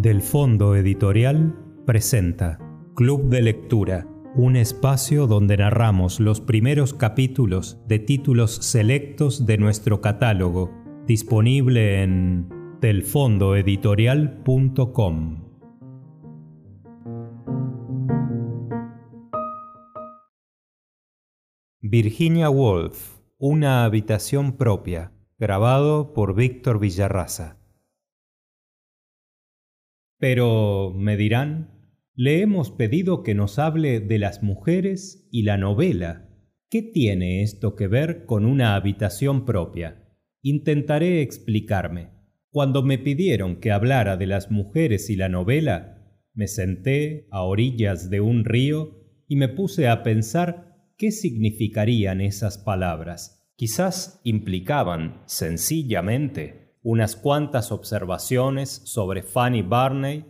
Del Fondo Editorial presenta Club de Lectura, un espacio donde narramos los primeros capítulos de títulos selectos de nuestro catálogo, disponible en delfondoeditorial.com. Virginia Woolf, Una habitación propia, grabado por Víctor Villarraza. Pero, me dirán, le hemos pedido que nos hable de las mujeres y la novela. ¿Qué tiene esto que ver con una habitación propia? Intentaré explicarme. Cuando me pidieron que hablara de las mujeres y la novela, me senté a orillas de un río y me puse a pensar qué significarían esas palabras. Quizás implicaban, sencillamente, unas cuantas observaciones sobre Fanny Barney,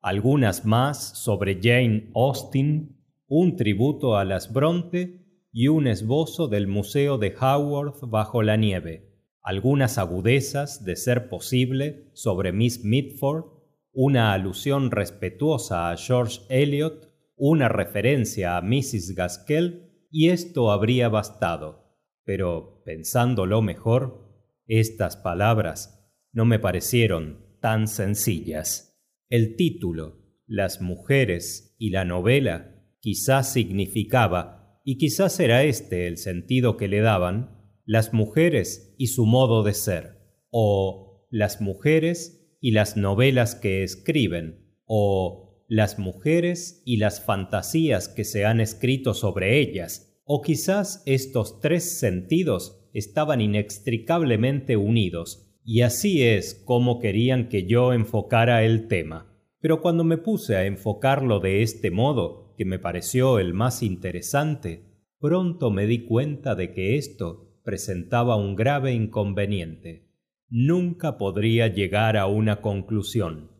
algunas más sobre Jane Austen, un tributo a las Bronte y un esbozo del Museo de Haworth bajo la nieve, algunas agudezas, de ser posible, sobre Miss Mitford, una alusión respetuosa a George Eliot, una referencia a Mrs. Gaskell, y esto habría bastado. Pero, pensándolo mejor, estas palabras no me parecieron tan sencillas. El título, Las mujeres y la novela, quizás significaba, y quizás era este el sentido que le daban, las mujeres y su modo de ser, o las mujeres y las novelas que escriben, o las mujeres y las fantasías que se han escrito sobre ellas, o quizás estos tres sentidos estaban inextricablemente unidos, y así es como querían que yo enfocara el tema. Pero cuando me puse a enfocarlo de este modo, que me pareció el más interesante, pronto me di cuenta de que esto presentaba un grave inconveniente. Nunca podría llegar a una conclusión.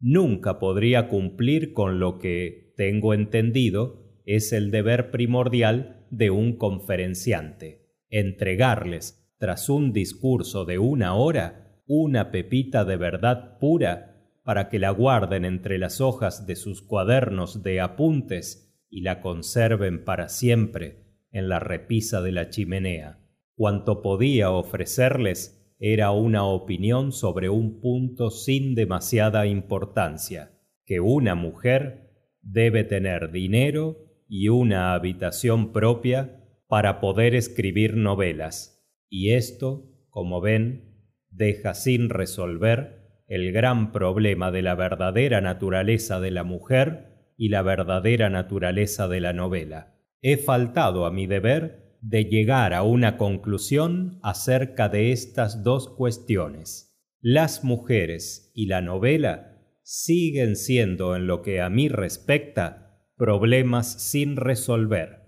Nunca podría cumplir con lo que, tengo entendido, es el deber primordial de un conferenciante entregarles, tras un discurso de una hora, una pepita de verdad pura para que la guarden entre las hojas de sus cuadernos de apuntes y la conserven para siempre en la repisa de la chimenea. Cuanto podía ofrecerles era una opinión sobre un punto sin demasiada importancia, que una mujer debe tener dinero y una habitación propia para poder escribir novelas, y esto, como ven, deja sin resolver el gran problema de la verdadera naturaleza de la mujer y la verdadera naturaleza de la novela. He faltado a mi deber de llegar a una conclusión acerca de estas dos cuestiones. Las mujeres y la novela siguen siendo en lo que a mí respecta problemas sin resolver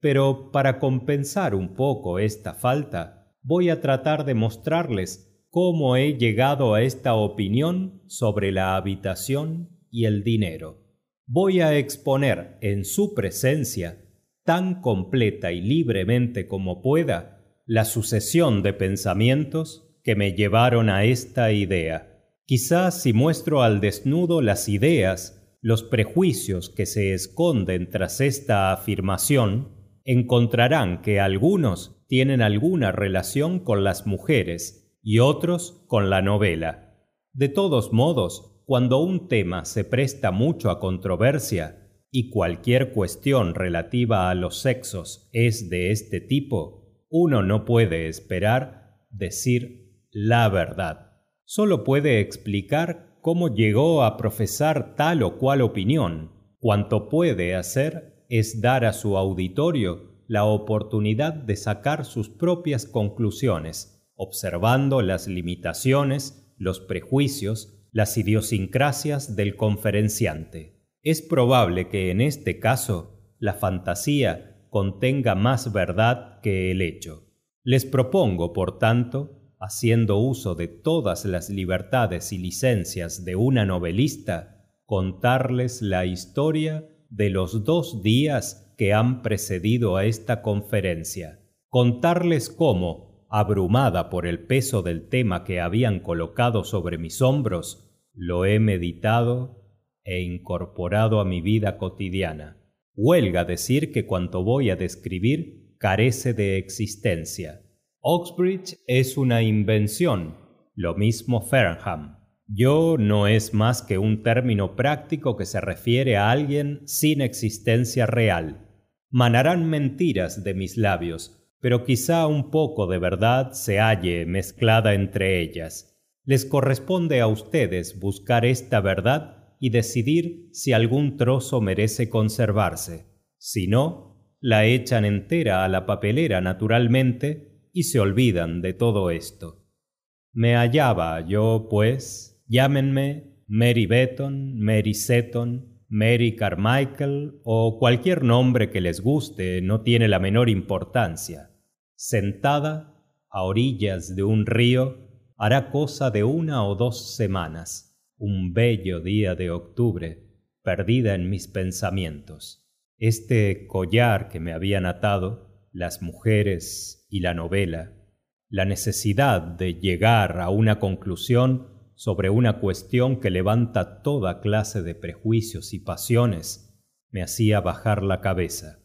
pero para compensar un poco esta falta, voy a tratar de mostrarles cómo he llegado a esta opinión sobre la habitación y el dinero. Voy a exponer en su presencia, tan completa y libremente como pueda, la sucesión de pensamientos que me llevaron a esta idea. Quizás si muestro al desnudo las ideas, los prejuicios que se esconden tras esta afirmación, encontrarán que algunos tienen alguna relación con las mujeres y otros con la novela. De todos modos, cuando un tema se presta mucho a controversia, y cualquier cuestión relativa a los sexos es de este tipo, uno no puede esperar decir la verdad. Solo puede explicar cómo llegó a profesar tal o cual opinión. Cuanto puede hacer es dar a su auditorio la oportunidad de sacar sus propias conclusiones, observando las limitaciones, los prejuicios, las idiosincrasias del conferenciante. Es probable que en este caso la fantasía contenga más verdad que el hecho. Les propongo, por tanto, haciendo uso de todas las libertades y licencias de una novelista, contarles la historia de los dos días que han precedido a esta conferencia, contarles cómo, abrumada por el peso del tema que habían colocado sobre mis hombros, lo he meditado e incorporado a mi vida cotidiana. Huelga decir que cuanto voy a describir carece de existencia. Oxbridge es una invención, lo mismo. Yo no es más que un término práctico que se refiere a alguien sin existencia real. Manarán mentiras de mis labios, pero quizá un poco de verdad se halle mezclada entre ellas. Les corresponde a ustedes buscar esta verdad y decidir si algún trozo merece conservarse. Si no, la echan entera a la papelera naturalmente y se olvidan de todo esto. Me hallaba yo, pues, Llámenme Mary Beton, Mary Seton, Mary Carmichael o cualquier nombre que les guste, no tiene la menor importancia. Sentada a orillas de un río, hará cosa de una o dos semanas, un bello día de octubre, perdida en mis pensamientos. Este collar que me habían atado, las mujeres y la novela, la necesidad de llegar a una conclusión sobre una cuestión que levanta toda clase de prejuicios y pasiones, me hacía bajar la cabeza.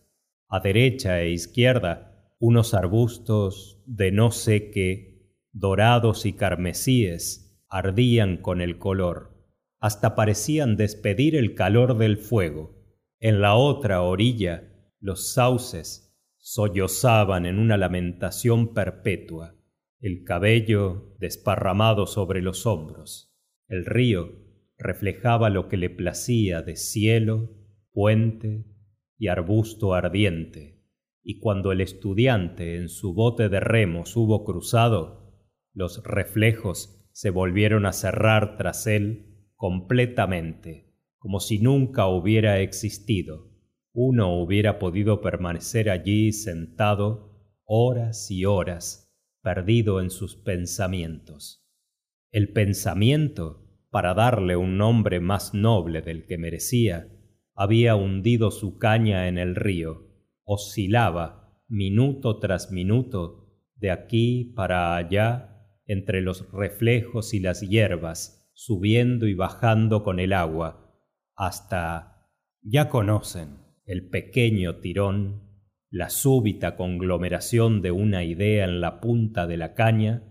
A derecha e izquierda, unos arbustos de no sé qué, dorados y carmesíes, ardían con el color, hasta parecían despedir el calor del fuego. En la otra orilla, los sauces sollozaban en una lamentación perpetua el cabello desparramado sobre los hombros. El río reflejaba lo que le placía de cielo, puente y arbusto ardiente, y cuando el estudiante en su bote de remos hubo cruzado, los reflejos se volvieron a cerrar tras él completamente, como si nunca hubiera existido. Uno hubiera podido permanecer allí sentado horas y horas perdido en sus pensamientos. El pensamiento, para darle un nombre más noble del que merecía, había hundido su caña en el río, oscilaba minuto tras minuto de aquí para allá entre los reflejos y las hierbas, subiendo y bajando con el agua, hasta ya conocen el pequeño tirón la súbita conglomeración de una idea en la punta de la caña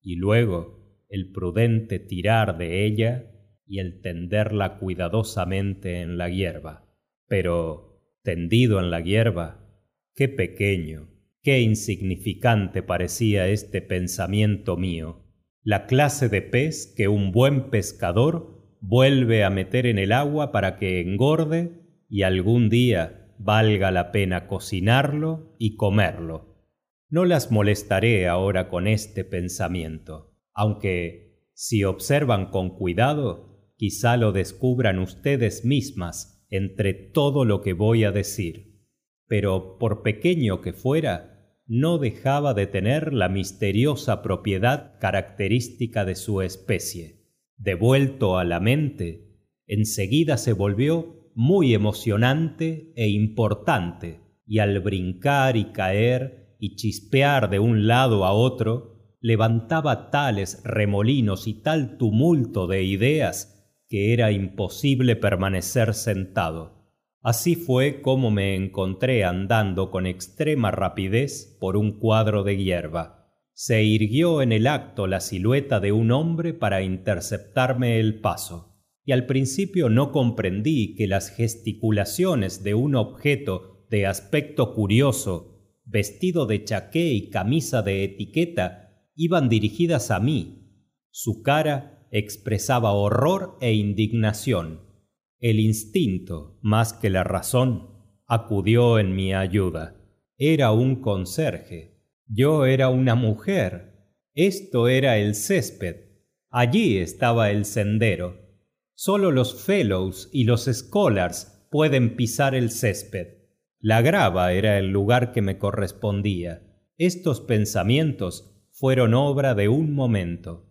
y luego el prudente tirar de ella y el tenderla cuidadosamente en la hierba. Pero, tendido en la hierba, qué pequeño, qué insignificante parecía este pensamiento mío, la clase de pez que un buen pescador vuelve a meter en el agua para que engorde y algún día valga la pena cocinarlo y comerlo. No las molestaré ahora con este pensamiento, aunque, si observan con cuidado, quizá lo descubran ustedes mismas entre todo lo que voy a decir. Pero, por pequeño que fuera, no dejaba de tener la misteriosa propiedad característica de su especie. Devuelto a la mente, enseguida se volvió muy emocionante e importante, y al brincar y caer y chispear de un lado a otro, levantaba tales remolinos y tal tumulto de ideas que era imposible permanecer sentado. Así fue como me encontré andando con extrema rapidez por un cuadro de hierba. Se irguió en el acto la silueta de un hombre para interceptarme el paso y al principio no comprendí que las gesticulaciones de un objeto de aspecto curioso, vestido de chaqué y camisa de etiqueta, iban dirigidas a mí. Su cara expresaba horror e indignación. El instinto, más que la razón, acudió en mi ayuda. Era un conserje. Yo era una mujer. Esto era el césped. Allí estaba el sendero Solo los fellows y los scholars pueden pisar el césped. La grava era el lugar que me correspondía. Estos pensamientos fueron obra de un momento.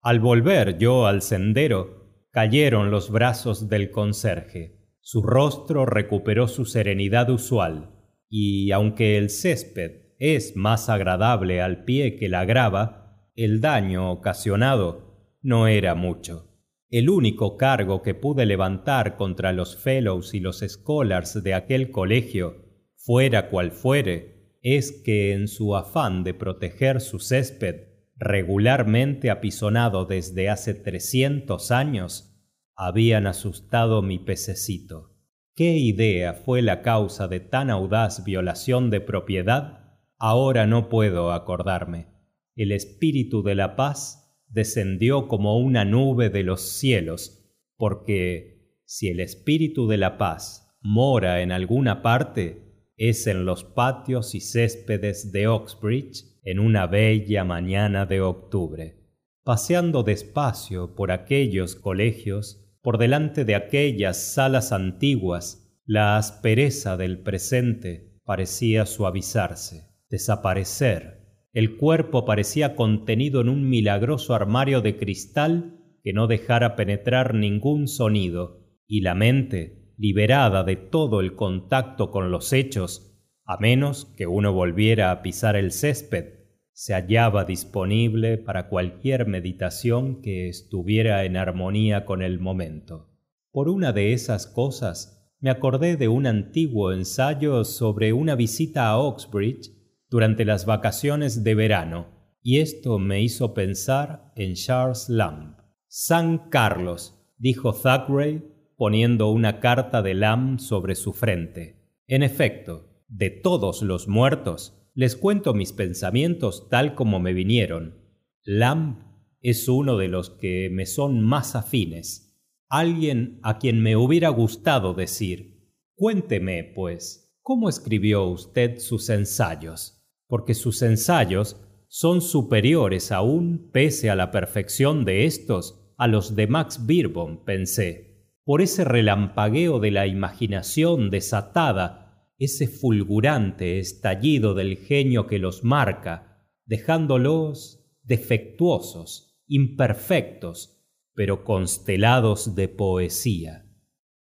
Al volver yo al sendero, cayeron los brazos del conserje. Su rostro recuperó su serenidad usual, y aunque el césped es más agradable al pie que la grava, el daño ocasionado no era mucho. El único cargo que pude levantar contra los fellows y los scholars de aquel colegio, fuera cual fuere, es que en su afán de proteger su césped, regularmente apisonado desde hace trescientos años, habían asustado mi pececito. ¿Qué idea fue la causa de tan audaz violación de propiedad? Ahora no puedo acordarme. El espíritu de la paz descendió como una nube de los cielos, porque si el espíritu de la paz mora en alguna parte, es en los patios y céspedes de Oxbridge en una bella mañana de octubre. Paseando despacio por aquellos colegios, por delante de aquellas salas antiguas, la aspereza del presente parecía suavizarse, desaparecer. El cuerpo parecía contenido en un milagroso armario de cristal que no dejara penetrar ningún sonido, y la mente, liberada de todo el contacto con los hechos, a menos que uno volviera a pisar el césped, se hallaba disponible para cualquier meditación que estuviera en armonía con el momento. Por una de esas cosas me acordé de un antiguo ensayo sobre una visita a Oxbridge durante las vacaciones de verano, y esto me hizo pensar en Charles Lamb. San Carlos, dijo Thackeray, poniendo una carta de Lamb sobre su frente. En efecto, de todos los muertos, les cuento mis pensamientos tal como me vinieron. Lamb es uno de los que me son más afines, alguien a quien me hubiera gustado decir, cuénteme, pues, ¿cómo escribió usted sus ensayos? Porque sus ensayos son superiores aún, pese a la perfección de estos, a los de Max Birbon, pensé, por ese relampagueo de la imaginación desatada ese fulgurante estallido del genio que los marca, dejándolos defectuosos, imperfectos, pero constelados de poesía.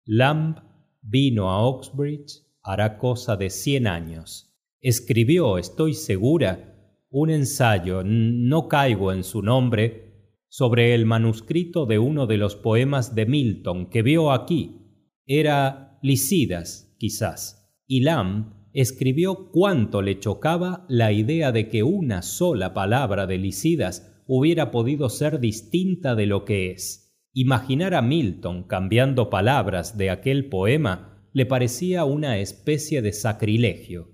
Lamb vino a Oxbridge hará cosa de cien años. Escribió, estoy segura, un ensayo, no caigo en su nombre, sobre el manuscrito de uno de los poemas de Milton que vio aquí. Era Lisidas, quizás y Lamb escribió cuánto le chocaba la idea de que una sola palabra de Lisidas hubiera podido ser distinta de lo que es. Imaginar a Milton cambiando palabras de aquel poema le parecía una especie de sacrilegio.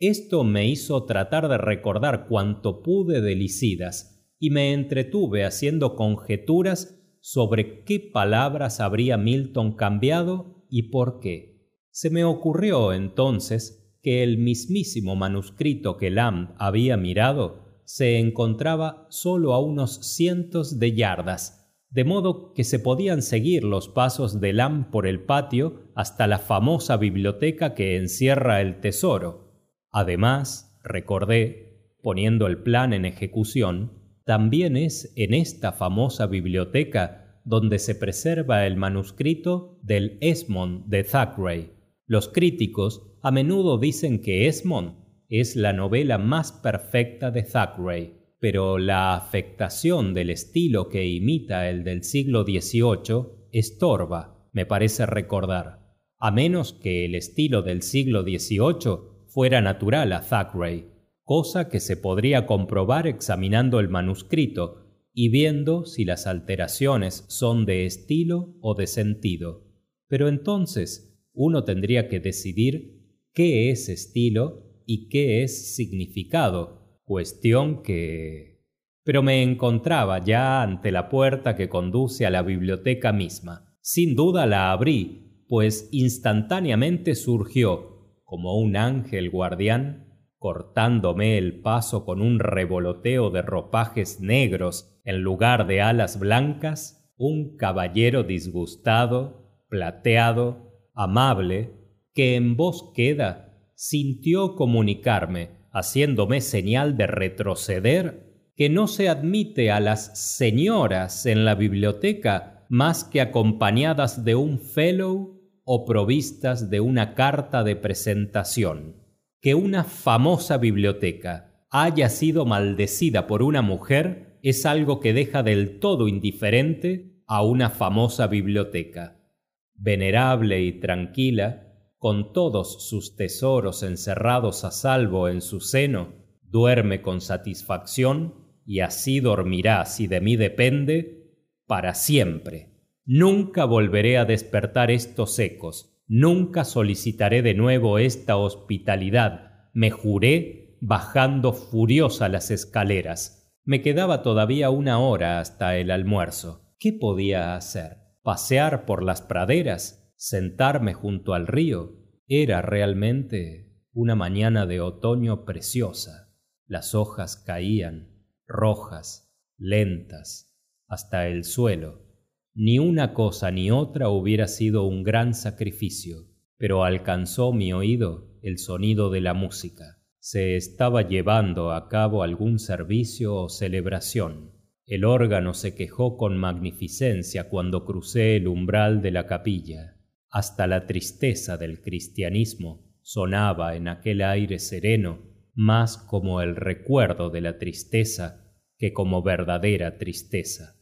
Esto me hizo tratar de recordar cuanto pude de Lisidas y me entretuve haciendo conjeturas sobre qué palabras habría Milton cambiado y por qué. Se me ocurrió entonces que el mismísimo manuscrito que Lamb había mirado se encontraba solo a unos cientos de yardas, de modo que se podían seguir los pasos de Lamb por el patio hasta la famosa biblioteca que encierra el tesoro. Además, recordé, poniendo el plan en ejecución, también es en esta famosa biblioteca donde se preserva el manuscrito del Esmond de Thackeray. Los críticos a menudo dicen que Esmond es la novela más perfecta de Thackeray, pero la afectación del estilo que imita el del siglo XVIII estorba, me parece recordar, a menos que el estilo del siglo XVIII fuera natural a Thackeray, cosa que se podría comprobar examinando el manuscrito y viendo si las alteraciones son de estilo o de sentido. Pero entonces, uno tendría que decidir qué es estilo y qué es significado, cuestión que... Pero me encontraba ya ante la puerta que conduce a la biblioteca misma. Sin duda la abrí, pues instantáneamente surgió, como un ángel guardián, cortándome el paso con un revoloteo de ropajes negros en lugar de alas blancas, un caballero disgustado, plateado, amable, que en voz queda, sintió comunicarme, haciéndome señal de retroceder, que no se admite a las señoras en la biblioteca más que acompañadas de un fellow o provistas de una carta de presentación. Que una famosa biblioteca haya sido maldecida por una mujer es algo que deja del todo indiferente a una famosa biblioteca. Venerable y tranquila, con todos sus tesoros encerrados a salvo en su seno, duerme con satisfacción y así dormirá, si de mí depende, para siempre. Nunca volveré a despertar estos ecos, nunca solicitaré de nuevo esta hospitalidad, me juré bajando furiosa las escaleras. Me quedaba todavía una hora hasta el almuerzo. ¿Qué podía hacer? ¿Pasear por las praderas? ¿Sentarme junto al río? Era realmente una mañana de otoño preciosa. Las hojas caían, rojas, lentas, hasta el suelo. Ni una cosa ni otra hubiera sido un gran sacrificio, pero alcanzó mi oído el sonido de la música. Se estaba llevando a cabo algún servicio o celebración el órgano se quejó con magnificencia cuando crucé el umbral de la capilla. Hasta la tristeza del cristianismo sonaba en aquel aire sereno más como el recuerdo de la tristeza que como verdadera tristeza.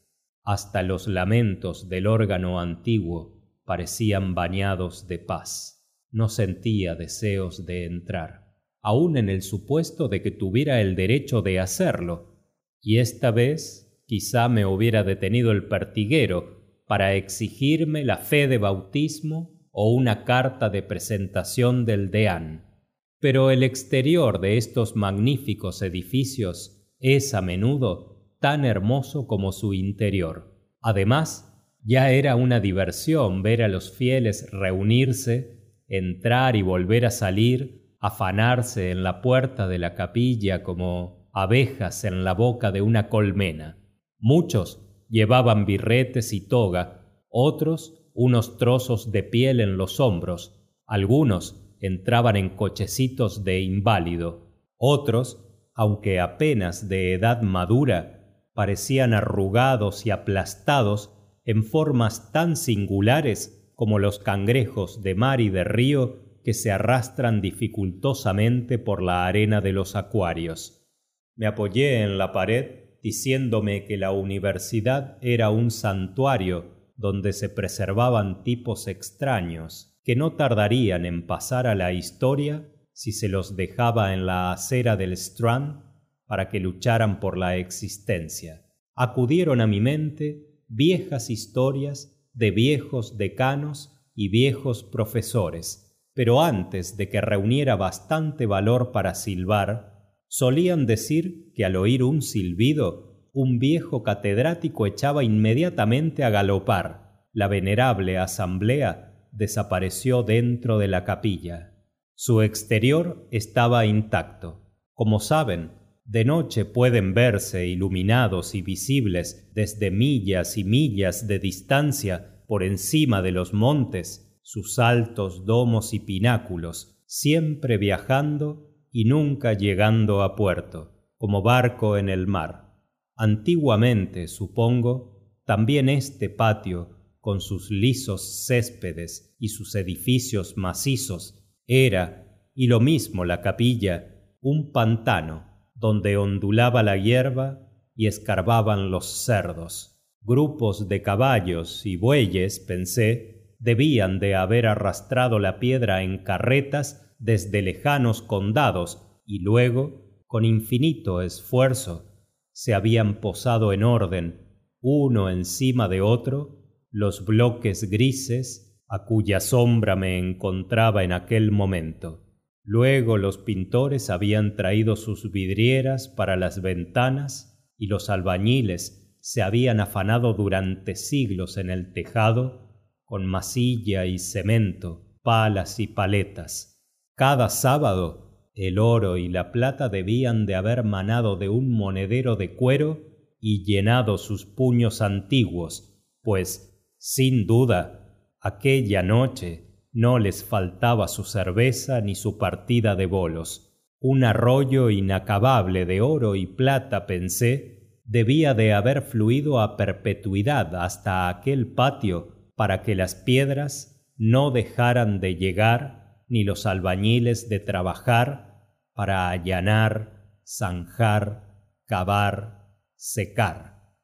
Hasta los lamentos del órgano antiguo parecían bañados de paz. No sentía deseos de entrar, aun en el supuesto de que tuviera el derecho de hacerlo, y esta vez quizá me hubiera detenido el pertiguero para exigirme la fe de bautismo o una carta de presentación del deán. Pero el exterior de estos magníficos edificios es a menudo tan hermoso como su interior. Además, ya era una diversión ver a los fieles reunirse, entrar y volver a salir, afanarse en la puerta de la capilla como abejas en la boca de una colmena. Muchos llevaban birretes y toga, otros unos trozos de piel en los hombros, algunos entraban en cochecitos de inválido, otros, aunque apenas de edad madura, parecían arrugados y aplastados en formas tan singulares como los cangrejos de mar y de río que se arrastran dificultosamente por la arena de los acuarios. Me apoyé en la pared diciéndome que la universidad era un santuario donde se preservaban tipos extraños que no tardarían en pasar a la historia si se los dejaba en la acera del Strand para que lucharan por la existencia. Acudieron a mi mente viejas historias de viejos decanos y viejos profesores, pero antes de que reuniera bastante valor para silbar, Solían decir que al oír un silbido, un viejo catedrático echaba inmediatamente a galopar. La venerable asamblea desapareció dentro de la capilla. Su exterior estaba intacto. Como saben, de noche pueden verse iluminados y visibles desde millas y millas de distancia por encima de los montes sus altos domos y pináculos, siempre viajando y nunca llegando a puerto, como barco en el mar. Antiguamente, supongo, también este patio, con sus lisos céspedes y sus edificios macizos, era, y lo mismo la capilla, un pantano, donde ondulaba la hierba y escarbaban los cerdos. Grupos de caballos y bueyes, pensé, debían de haber arrastrado la piedra en carretas desde lejanos condados y luego, con infinito esfuerzo, se habían posado en orden, uno encima de otro, los bloques grises a cuya sombra me encontraba en aquel momento. Luego los pintores habían traído sus vidrieras para las ventanas y los albañiles se habían afanado durante siglos en el tejado con masilla y cemento, palas y paletas. Cada sábado el oro y la plata debían de haber manado de un monedero de cuero y llenado sus puños antiguos, pues, sin duda, aquella noche no les faltaba su cerveza ni su partida de bolos. Un arroyo inacabable de oro y plata, pensé, debía de haber fluido a perpetuidad hasta aquel patio para que las piedras no dejaran de llegar ni los albañiles de trabajar para allanar, zanjar, cavar, secar.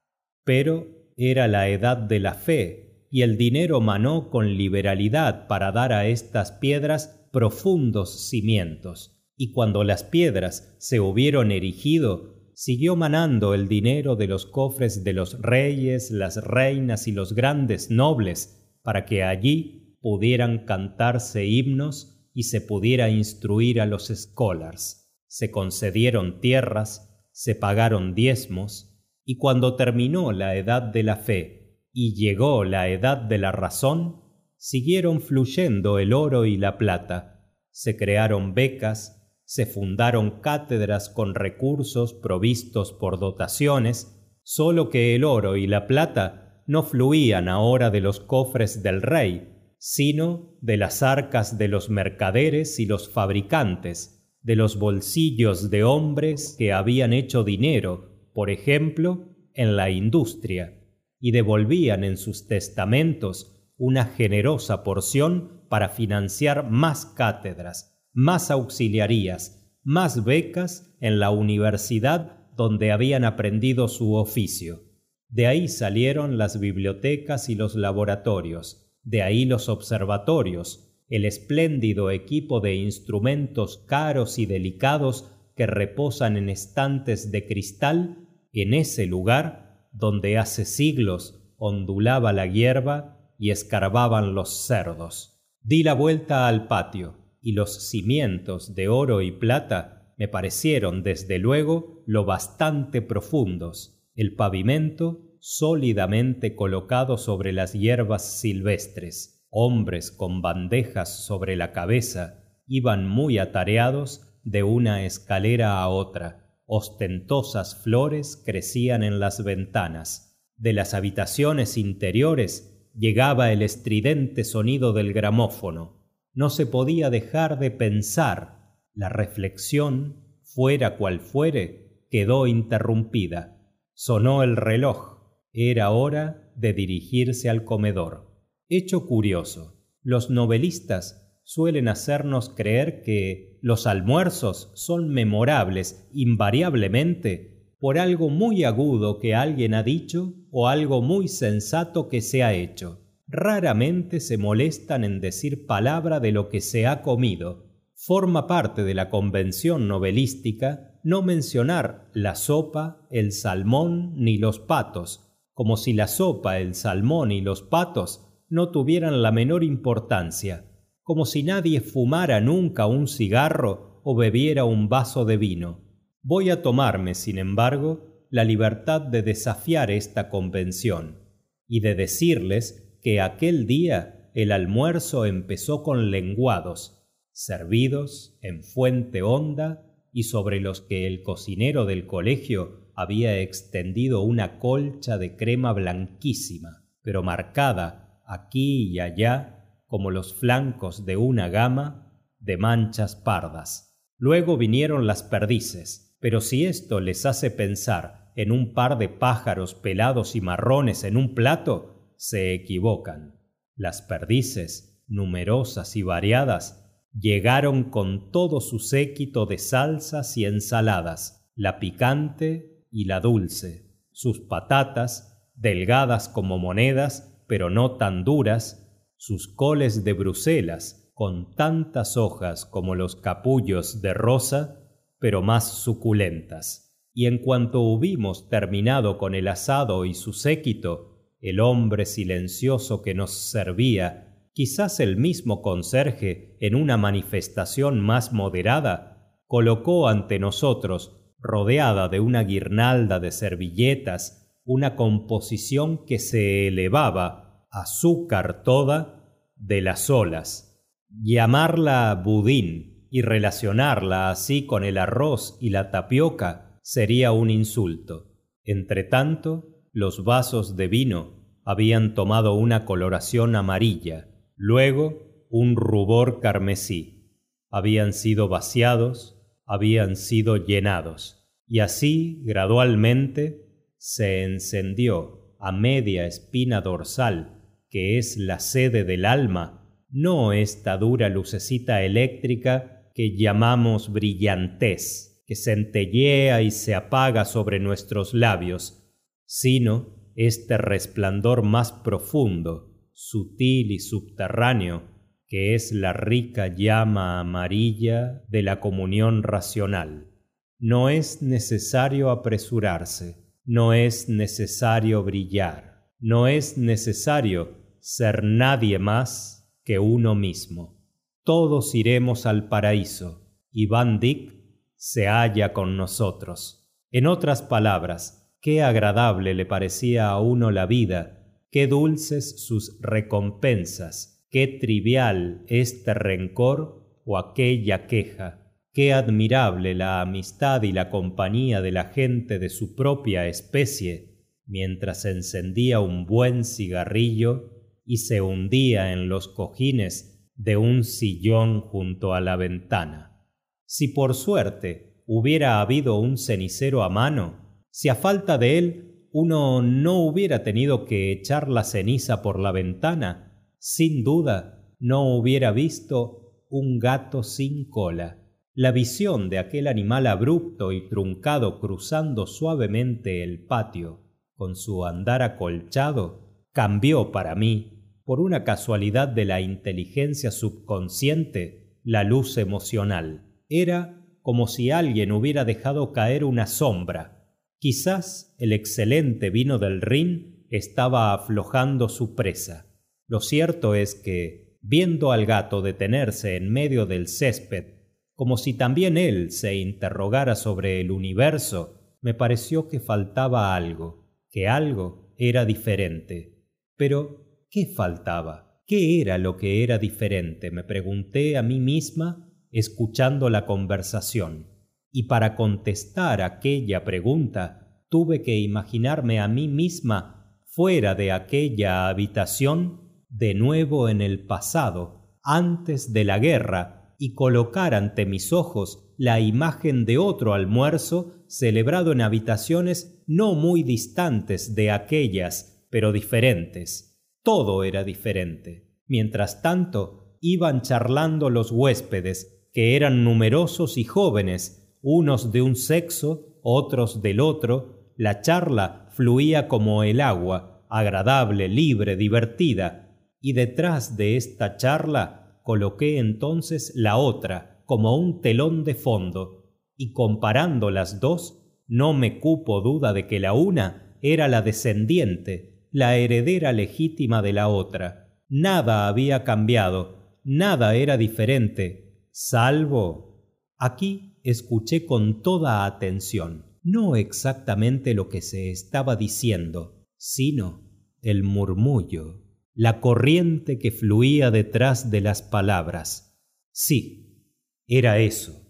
Pero era la edad de la fe y el dinero manó con liberalidad para dar a estas piedras profundos cimientos. Y cuando las piedras se hubieron erigido siguió manando el dinero de los cofres de los reyes las reinas y los grandes nobles para que allí pudieran cantarse himnos y se pudiera instruir a los scholars. Se concedieron tierras se pagaron diezmos y cuando terminó la edad de la fe y llegó la edad de la razón siguieron fluyendo el oro y la plata. Se crearon becas se fundaron cátedras con recursos provistos por dotaciones solo que el oro y la plata no fluían ahora de los cofres del rey sino de las arcas de los mercaderes y los fabricantes de los bolsillos de hombres que habían hecho dinero por ejemplo, en la industria, y devolvían en sus testamentos una generosa porción para financiar más cátedras, más auxiliarías, más becas en la universidad donde habían aprendido su oficio. De ahí salieron las bibliotecas y los laboratorios, de ahí los observatorios, el espléndido equipo de instrumentos caros y delicados que reposan en estantes de cristal en ese lugar donde hace siglos ondulaba la hierba y escarbaban los cerdos. Di la vuelta al patio, y los cimientos de oro y plata me parecieron desde luego lo bastante profundos, el pavimento sólidamente colocado sobre las hierbas silvestres, hombres con bandejas sobre la cabeza iban muy atareados de una escalera a otra. Ostentosas flores crecían en las ventanas. De las habitaciones interiores llegaba el estridente sonido del gramófono. No se podía dejar de pensar. La reflexión, fuera cual fuere, quedó interrumpida. Sonó el reloj. Era hora de dirigirse al comedor. Hecho curioso. Los novelistas suelen hacernos creer que los almuerzos son memorables invariablemente por algo muy agudo que alguien ha dicho o algo muy sensato que se ha hecho. Raramente se molestan en decir palabra de lo que se ha comido. Forma parte de la convención novelística no mencionar la sopa, el salmón ni los patos, como si la sopa, el salmón y los patos no tuvieran la menor importancia como si nadie fumara nunca un cigarro o bebiera un vaso de vino. Voy a tomarme, sin embargo, la libertad de desafiar esta convención y de decirles que aquel día el almuerzo empezó con lenguados, servidos en fuente honda y sobre los que el cocinero del colegio había extendido una colcha de crema blanquísima, pero marcada aquí y allá como los flancos de una gama de manchas pardas. Luego vinieron las perdices, pero si esto les hace pensar en un par de pájaros pelados y marrones en un plato, se equivocan. Las perdices, numerosas y variadas, llegaron con todo su séquito de salsas y ensaladas, la picante y la dulce, sus patatas, delgadas como monedas, pero no tan duras, sus coles de Bruselas, con tantas hojas como los capullos de rosa, pero más suculentas. Y en cuanto hubimos terminado con el asado y su séquito, el hombre silencioso que nos servía, quizás el mismo conserje en una manifestación más moderada, colocó ante nosotros, rodeada de una guirnalda de servilletas, una composición que se elevaba azúcar toda de las olas. Llamarla budín y relacionarla así con el arroz y la tapioca sería un insulto. Entretanto, los vasos de vino habían tomado una coloración amarilla, luego un rubor carmesí. Habían sido vaciados, habían sido llenados, y así, gradualmente, se encendió a media espina dorsal que es la sede del alma, no esta dura lucecita eléctrica que llamamos brillantez, que centellea y se apaga sobre nuestros labios, sino este resplandor más profundo, sutil y subterráneo, que es la rica llama amarilla de la comunión racional. No es necesario apresurarse, no es necesario brillar, no es necesario ser nadie más que uno mismo. Todos iremos al paraíso y Van Dyck se halla con nosotros. En otras palabras, qué agradable le parecía a uno la vida, qué dulces sus recompensas, qué trivial este rencor o aquella queja, qué admirable la amistad y la compañía de la gente de su propia especie, mientras encendía un buen cigarrillo y se hundía en los cojines de un sillón junto a la ventana. Si por suerte hubiera habido un cenicero a mano, si a falta de él uno no hubiera tenido que echar la ceniza por la ventana, sin duda no hubiera visto un gato sin cola. La visión de aquel animal abrupto y truncado cruzando suavemente el patio con su andar acolchado cambió para mí, por una casualidad de la inteligencia subconsciente, la luz emocional. Era como si alguien hubiera dejado caer una sombra. Quizás el excelente vino del Rin estaba aflojando su presa. Lo cierto es que, viendo al gato detenerse en medio del césped, como si también él se interrogara sobre el universo, me pareció que faltaba algo, que algo era diferente. Pero, ¿qué faltaba? ¿Qué era lo que era diferente? me pregunté a mí misma escuchando la conversación, y para contestar aquella pregunta tuve que imaginarme a mí misma fuera de aquella habitación, de nuevo en el pasado, antes de la guerra, y colocar ante mis ojos la imagen de otro almuerzo celebrado en habitaciones no muy distantes de aquellas, pero diferentes. Todo era diferente. Mientras tanto, iban charlando los huéspedes que eran numerosos y jóvenes, unos de un sexo, otros del otro, la charla fluía como el agua, agradable, libre, divertida, y detrás de esta charla coloqué entonces la otra, como un telón de fondo, y comparando las dos, no me cupo duda de que la una era la descendiente, la heredera legítima de la otra. Nada había cambiado, nada era diferente, salvo. Aquí escuché con toda atención, no exactamente lo que se estaba diciendo, sino el murmullo, la corriente que fluía detrás de las palabras. Sí, era eso.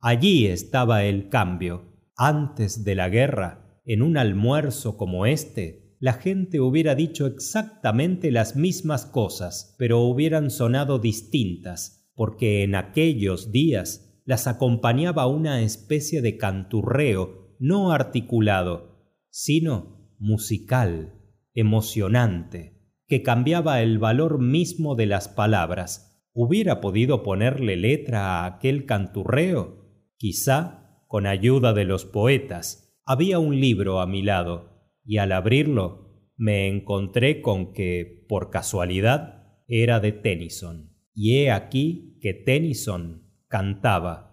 Allí estaba el cambio. Antes de la guerra, en un almuerzo como este, la gente hubiera dicho exactamente las mismas cosas, pero hubieran sonado distintas, porque en aquellos días las acompañaba una especie de canturreo no articulado, sino musical, emocionante, que cambiaba el valor mismo de las palabras. ¿Hubiera podido ponerle letra a aquel canturreo? Quizá, con ayuda de los poetas, había un libro a mi lado, y al abrirlo me encontré con que, por casualidad, era de Tennyson. Y he aquí que Tennyson cantaba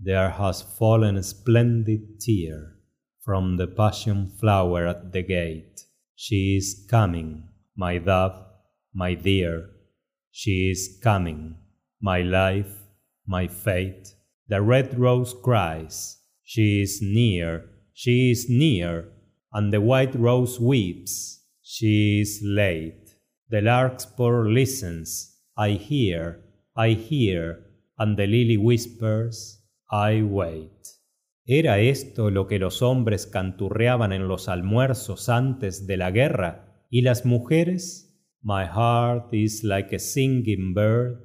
There has fallen a splendid tear from the passion flower at the gate. She is coming, my dove, my dear. She is coming, my life, my fate. The red rose cries, She is near, she is near, and the white rose weeps, She is late. The larkspur listens, I hear, I hear, and the lily whispers, I wait. ¿Era esto lo que los hombres canturreaban en los almuerzos antes de la guerra? ¿Y las mujeres? My heart is like a singing bird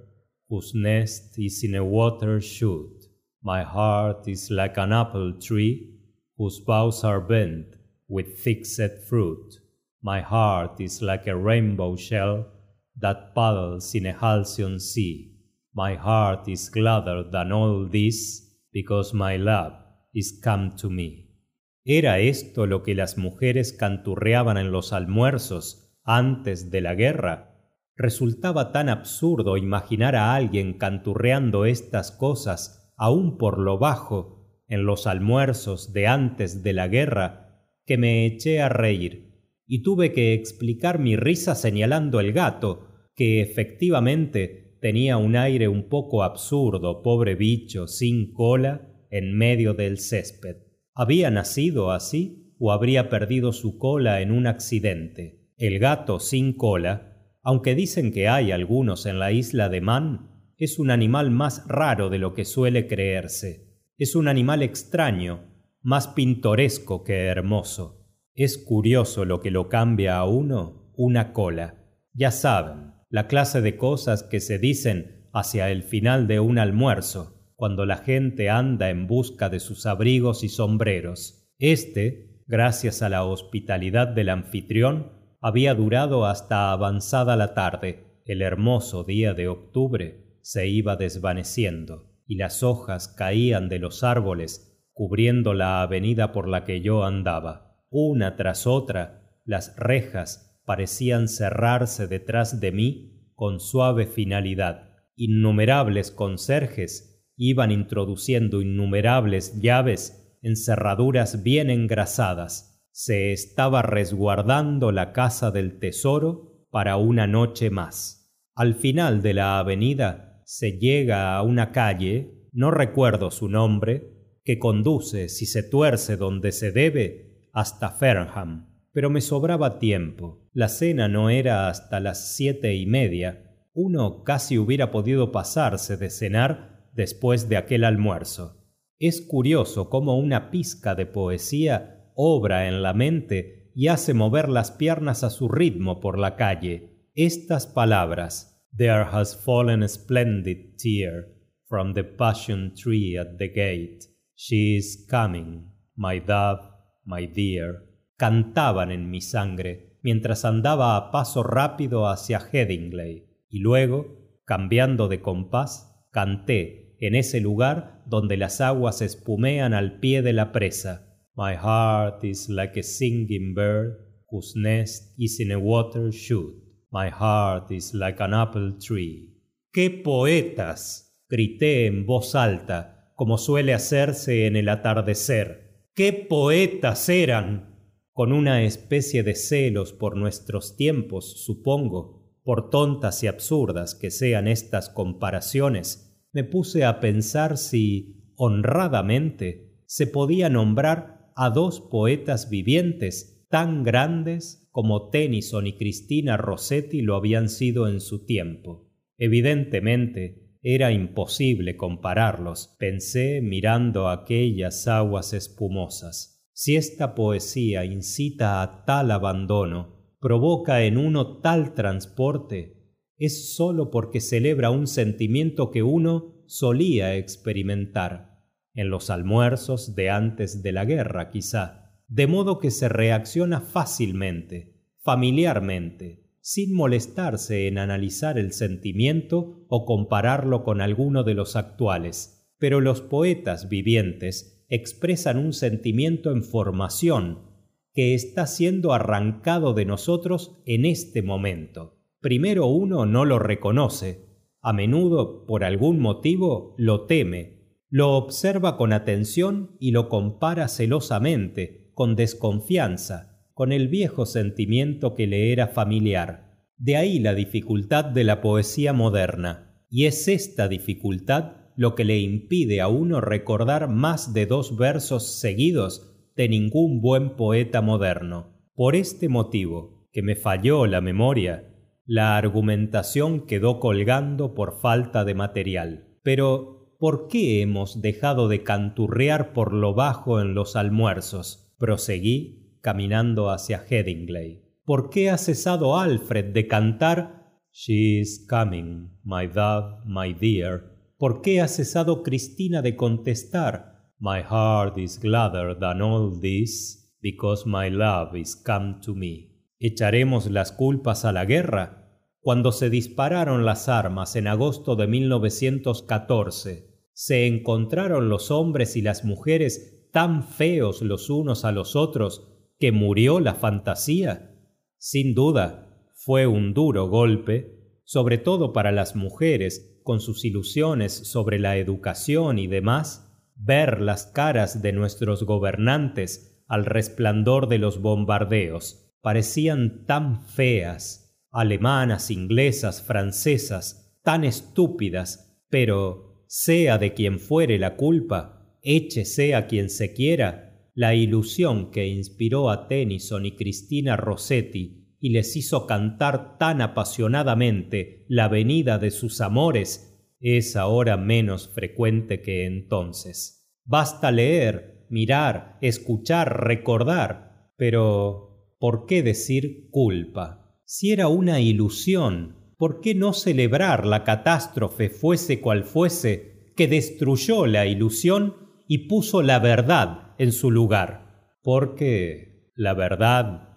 whose nest is in a water shoot. My heart is like an apple tree whose boughs are bent with thick set fruit. My heart is like a rainbow shell that paddles in a halcyon sea. My heart is gladder than all this, because my love is come to me. ¿Era esto lo que las mujeres canturreaban en los almuerzos antes de la guerra? Resultaba tan absurdo imaginar a alguien canturreando estas cosas aún por lo bajo en los almuerzos de antes de la guerra que me eché a reír y tuve que explicar mi risa señalando el gato que efectivamente tenía un aire un poco absurdo pobre bicho sin cola en medio del césped. Había nacido así o habría perdido su cola en un accidente el gato sin cola aunque dicen que hay algunos en la isla de man es un animal más raro de lo que suele creerse. Es un animal extraño más pintoresco que hermoso es curioso lo que lo cambia a uno una cola ya saben la clase de cosas que se dicen hacia el final de un almuerzo cuando la gente anda en busca de sus abrigos y sombreros. Este, gracias a la hospitalidad del anfitrión, había durado hasta avanzada la tarde. El hermoso día de octubre se iba desvaneciendo y las hojas caían de los árboles cubriendo la avenida por la que yo andaba. Una tras otra, las rejas parecían cerrarse detrás de mí con suave finalidad. Innumerables conserjes iban introduciendo innumerables llaves en cerraduras bien engrasadas. Se estaba resguardando la casa del tesoro para una noche más. Al final de la avenida se llega a una calle, no recuerdo su nombre, que conduce, si se tuerce donde se debe, hasta Fernham. Pero me sobraba tiempo. La cena no era hasta las siete y media. Uno casi hubiera podido pasarse de cenar después de aquel almuerzo. Es curioso cómo una pizca de poesía obra en la mente y hace mover las piernas a su ritmo por la calle. Estas palabras There has fallen a splendid tear from the passion tree at the gate. She is coming, my dove, my dear. cantaban en mi sangre mientras andaba a paso rápido hacia Headingley y luego, cambiando de compás, canté en ese lugar donde las aguas espumean al pie de la presa. My heart is like a singing bird whose nest is in a water shoot. My heart is like an apple tree. ¡Qué poetas! grité en voz alta, como suele hacerse en el atardecer. ¡Qué poetas eran! Con una especie de celos por nuestros tiempos, supongo, por tontas y absurdas que sean estas comparaciones, me puse a pensar si, honradamente, se podía nombrar a dos poetas vivientes tan grandes como Tennyson y Cristina Rossetti lo habían sido en su tiempo. Evidentemente, era imposible compararlos, pensé mirando aquellas aguas espumosas. Si esta poesía incita a tal abandono, provoca en uno tal transporte, es sólo porque celebra un sentimiento que uno solía experimentar. En los almuerzos de antes de la guerra quizá, de modo que se reacciona fácilmente, familiarmente, sin molestarse en analizar el sentimiento o compararlo con alguno de los actuales. Pero los poetas vivientes expresan un sentimiento en formación que está siendo arrancado de nosotros en este momento primero uno no lo reconoce, a menudo, por algún motivo, lo teme, lo observa con atención y lo compara celosamente, con desconfianza, con el viejo sentimiento que le era familiar. De ahí la dificultad de la poesía moderna, y es esta dificultad lo que le impide a uno recordar más de dos versos seguidos de ningún buen poeta moderno. Por este motivo, que me falló la memoria, la argumentación quedó colgando por falta de material. Pero, ¿por qué hemos dejado de canturrear por lo bajo en los almuerzos? Proseguí, caminando hacia Headingley. ¿Por qué ha cesado Alfred de cantar She is coming, my dove, my dear? ¿Por qué ha cesado Cristina de contestar My heart is gladder than all this, because my love is come to me? ¿Echaremos las culpas a la guerra? Cuando se dispararon las armas en agosto de 1914, se encontraron los hombres y las mujeres tan feos los unos a los otros que murió la fantasía? Sin duda, fue un duro golpe, sobre todo para las mujeres con sus ilusiones sobre la educación y demás, ver las caras de nuestros gobernantes al resplandor de los bombardeos parecían tan feas, alemanas, inglesas, francesas, tan estúpidas, pero sea de quien fuere la culpa, échese a quien se quiera, la ilusión que inspiró a Tennyson y Cristina Rossetti y les hizo cantar tan apasionadamente la venida de sus amores es ahora menos frecuente que entonces. Basta leer, mirar, escuchar, recordar, pero ¿por qué decir culpa? Si era una ilusión, ¿por qué no celebrar la catástrofe fuese cual fuese que destruyó la ilusión y puso la verdad en su lugar? Porque la verdad...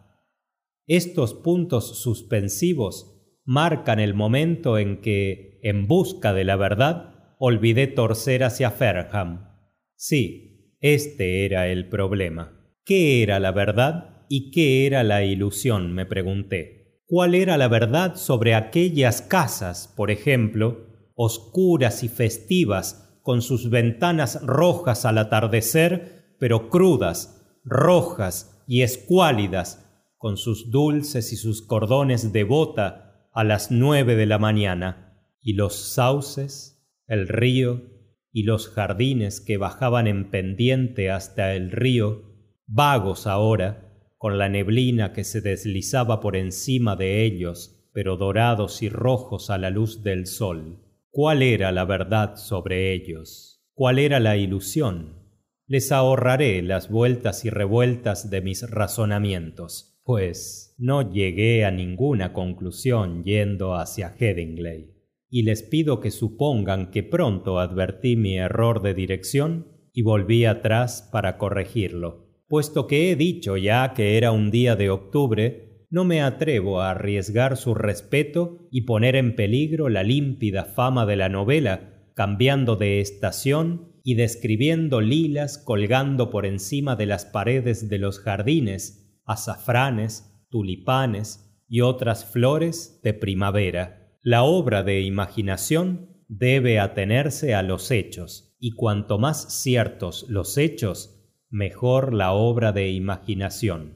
Estos puntos suspensivos marcan el momento en que, en busca de la verdad, olvidé torcer hacia Ferham. Sí, este era el problema. ¿Qué era la verdad y qué era la ilusión? me pregunté. ¿Cuál era la verdad sobre aquellas casas, por ejemplo, oscuras y festivas, con sus ventanas rojas al atardecer, pero crudas, rojas y escuálidas, con sus dulces y sus cordones de bota a las nueve de la mañana, y los sauces, el río y los jardines que bajaban en pendiente hasta el río, vagos ahora, con la neblina que se deslizaba por encima de ellos, pero dorados y rojos a la luz del sol. ¿Cuál era la verdad sobre ellos? ¿Cuál era la ilusión? Les ahorraré las vueltas y revueltas de mis razonamientos pues no llegué a ninguna conclusión yendo hacia Headingley. Y les pido que supongan que pronto advertí mi error de dirección y volví atrás para corregirlo. Puesto que he dicho ya que era un día de octubre, no me atrevo a arriesgar su respeto y poner en peligro la límpida fama de la novela, cambiando de estación y describiendo lilas colgando por encima de las paredes de los jardines azafranes, tulipanes y otras flores de primavera. La obra de imaginación debe atenerse a los hechos, y cuanto más ciertos los hechos, mejor la obra de imaginación.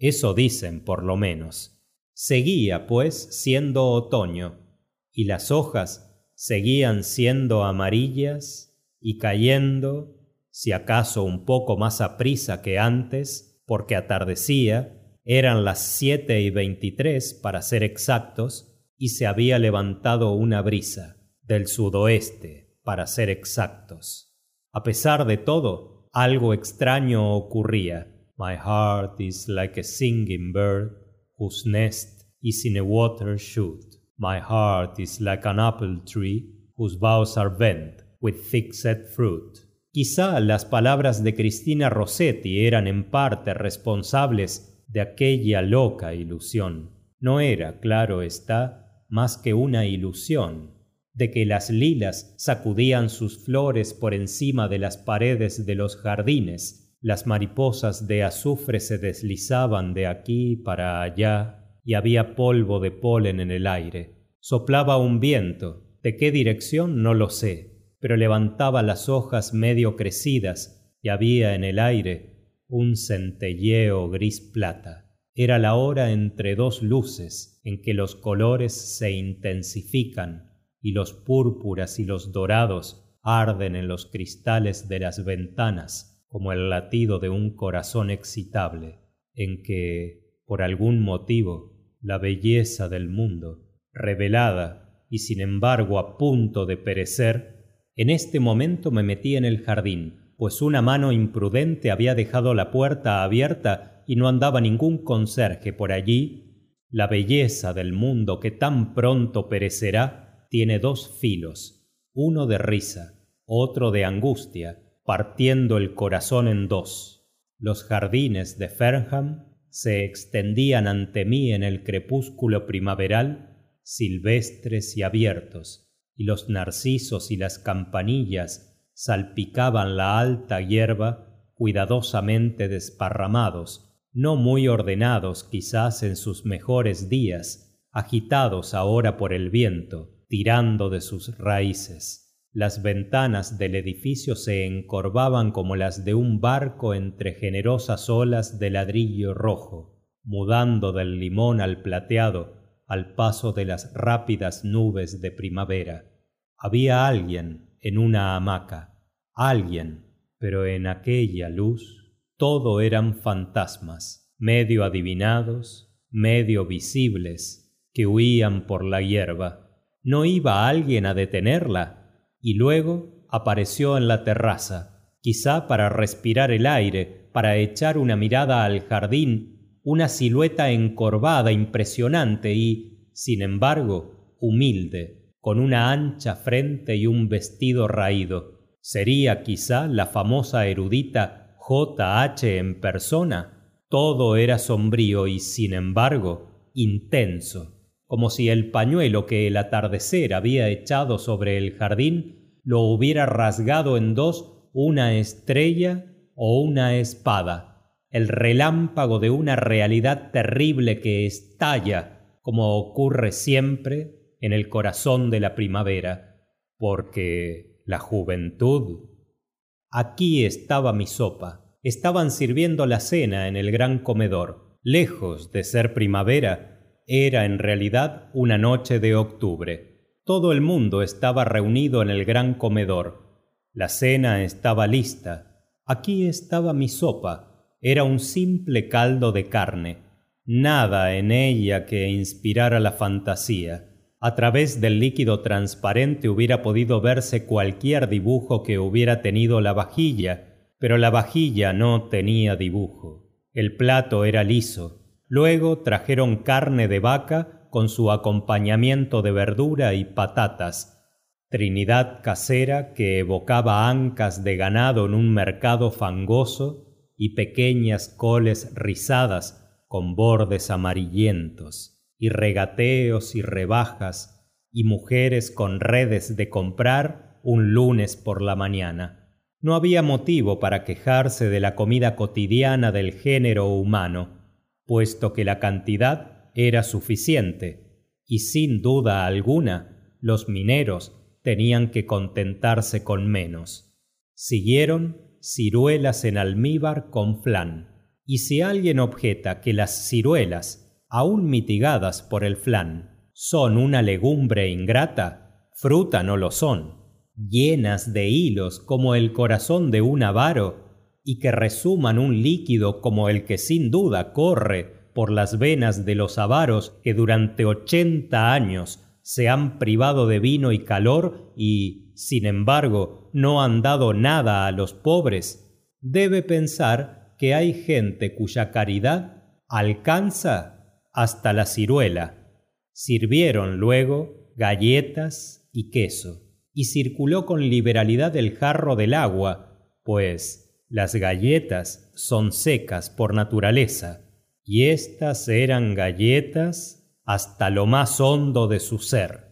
Eso dicen, por lo menos. Seguía, pues, siendo otoño, y las hojas seguían siendo amarillas y cayendo, si acaso un poco más a prisa que antes, porque atardecía, eran las siete y veintitrés para ser exactos, y se había levantado una brisa del sudoeste, para ser exactos. A pesar de todo, algo extraño ocurría. My heart is like a singing bird whose nest is in a water shoot. My heart is like an apple tree whose boughs are bent with thick set fruit. Quizá las palabras de Cristina Rossetti eran en parte responsables de aquella loca ilusión. No era, claro está, más que una ilusión, de que las lilas sacudían sus flores por encima de las paredes de los jardines, las mariposas de azufre se deslizaban de aquí para allá, y había polvo de polen en el aire. Soplaba un viento, de qué dirección no lo sé, pero levantaba las hojas medio crecidas y había en el aire un centelleo gris plata. Era la hora entre dos luces en que los colores se intensifican y los púrpuras y los dorados arden en los cristales de las ventanas como el latido de un corazón excitable, en que, por algún motivo, la belleza del mundo, revelada y sin embargo a punto de perecer, en este momento me metí en el jardín, pues una mano imprudente había dejado la puerta abierta y no andaba ningún conserje por allí. La belleza del mundo que tan pronto perecerá tiene dos filos, uno de risa, otro de angustia, partiendo el corazón en dos. Los jardines de Fernham se extendían ante mí en el crepúsculo primaveral, silvestres y abiertos, y los narcisos y las campanillas salpicaban la alta hierba cuidadosamente desparramados no muy ordenados quizás en sus mejores días agitados ahora por el viento tirando de sus raíces las ventanas del edificio se encorvaban como las de un barco entre generosas olas de ladrillo rojo mudando del limón al plateado al paso de las rápidas nubes de primavera. Había alguien en una hamaca alguien pero en aquella luz todo eran fantasmas medio adivinados medio visibles que huían por la hierba. No iba alguien a detenerla y luego apareció en la terraza quizá para respirar el aire para echar una mirada al jardín una silueta encorvada impresionante y sin embargo humilde con una ancha frente y un vestido raído. Sería quizá la famosa erudita j h en persona. Todo era sombrío y sin embargo intenso como si el pañuelo que el atardecer había echado sobre el jardín lo hubiera rasgado en dos una estrella o una espada el relámpago de una realidad terrible que estalla como ocurre siempre en el corazón de la primavera, porque la juventud... Aquí estaba mi sopa. Estaban sirviendo la cena en el gran comedor. Lejos de ser primavera, era en realidad una noche de octubre. Todo el mundo estaba reunido en el gran comedor. La cena estaba lista. Aquí estaba mi sopa. Era un simple caldo de carne. Nada en ella que inspirara la fantasía a través del líquido transparente hubiera podido verse cualquier dibujo que hubiera tenido la vajilla, pero la vajilla no tenía dibujo. El plato era liso. Luego trajeron carne de vaca con su acompañamiento de verdura y patatas, trinidad casera que evocaba ancas de ganado en un mercado fangoso y pequeñas coles rizadas con bordes amarillentos y regateos y rebajas y mujeres con redes de comprar un lunes por la mañana. No había motivo para quejarse de la comida cotidiana del género humano, puesto que la cantidad era suficiente, y sin duda alguna los mineros tenían que contentarse con menos. Siguieron ciruelas en almíbar con flan, y si alguien objeta que las ciruelas aun mitigadas por el flan, son una legumbre ingrata, fruta no lo son, llenas de hilos como el corazón de un avaro, y que resuman un líquido como el que sin duda corre por las venas de los avaros que durante ochenta años se han privado de vino y calor y, sin embargo, no han dado nada a los pobres, debe pensar que hay gente cuya caridad alcanza hasta la ciruela. Sirvieron luego galletas y queso, y circuló con liberalidad el jarro del agua, pues las galletas son secas por naturaleza, y éstas eran galletas hasta lo más hondo de su ser.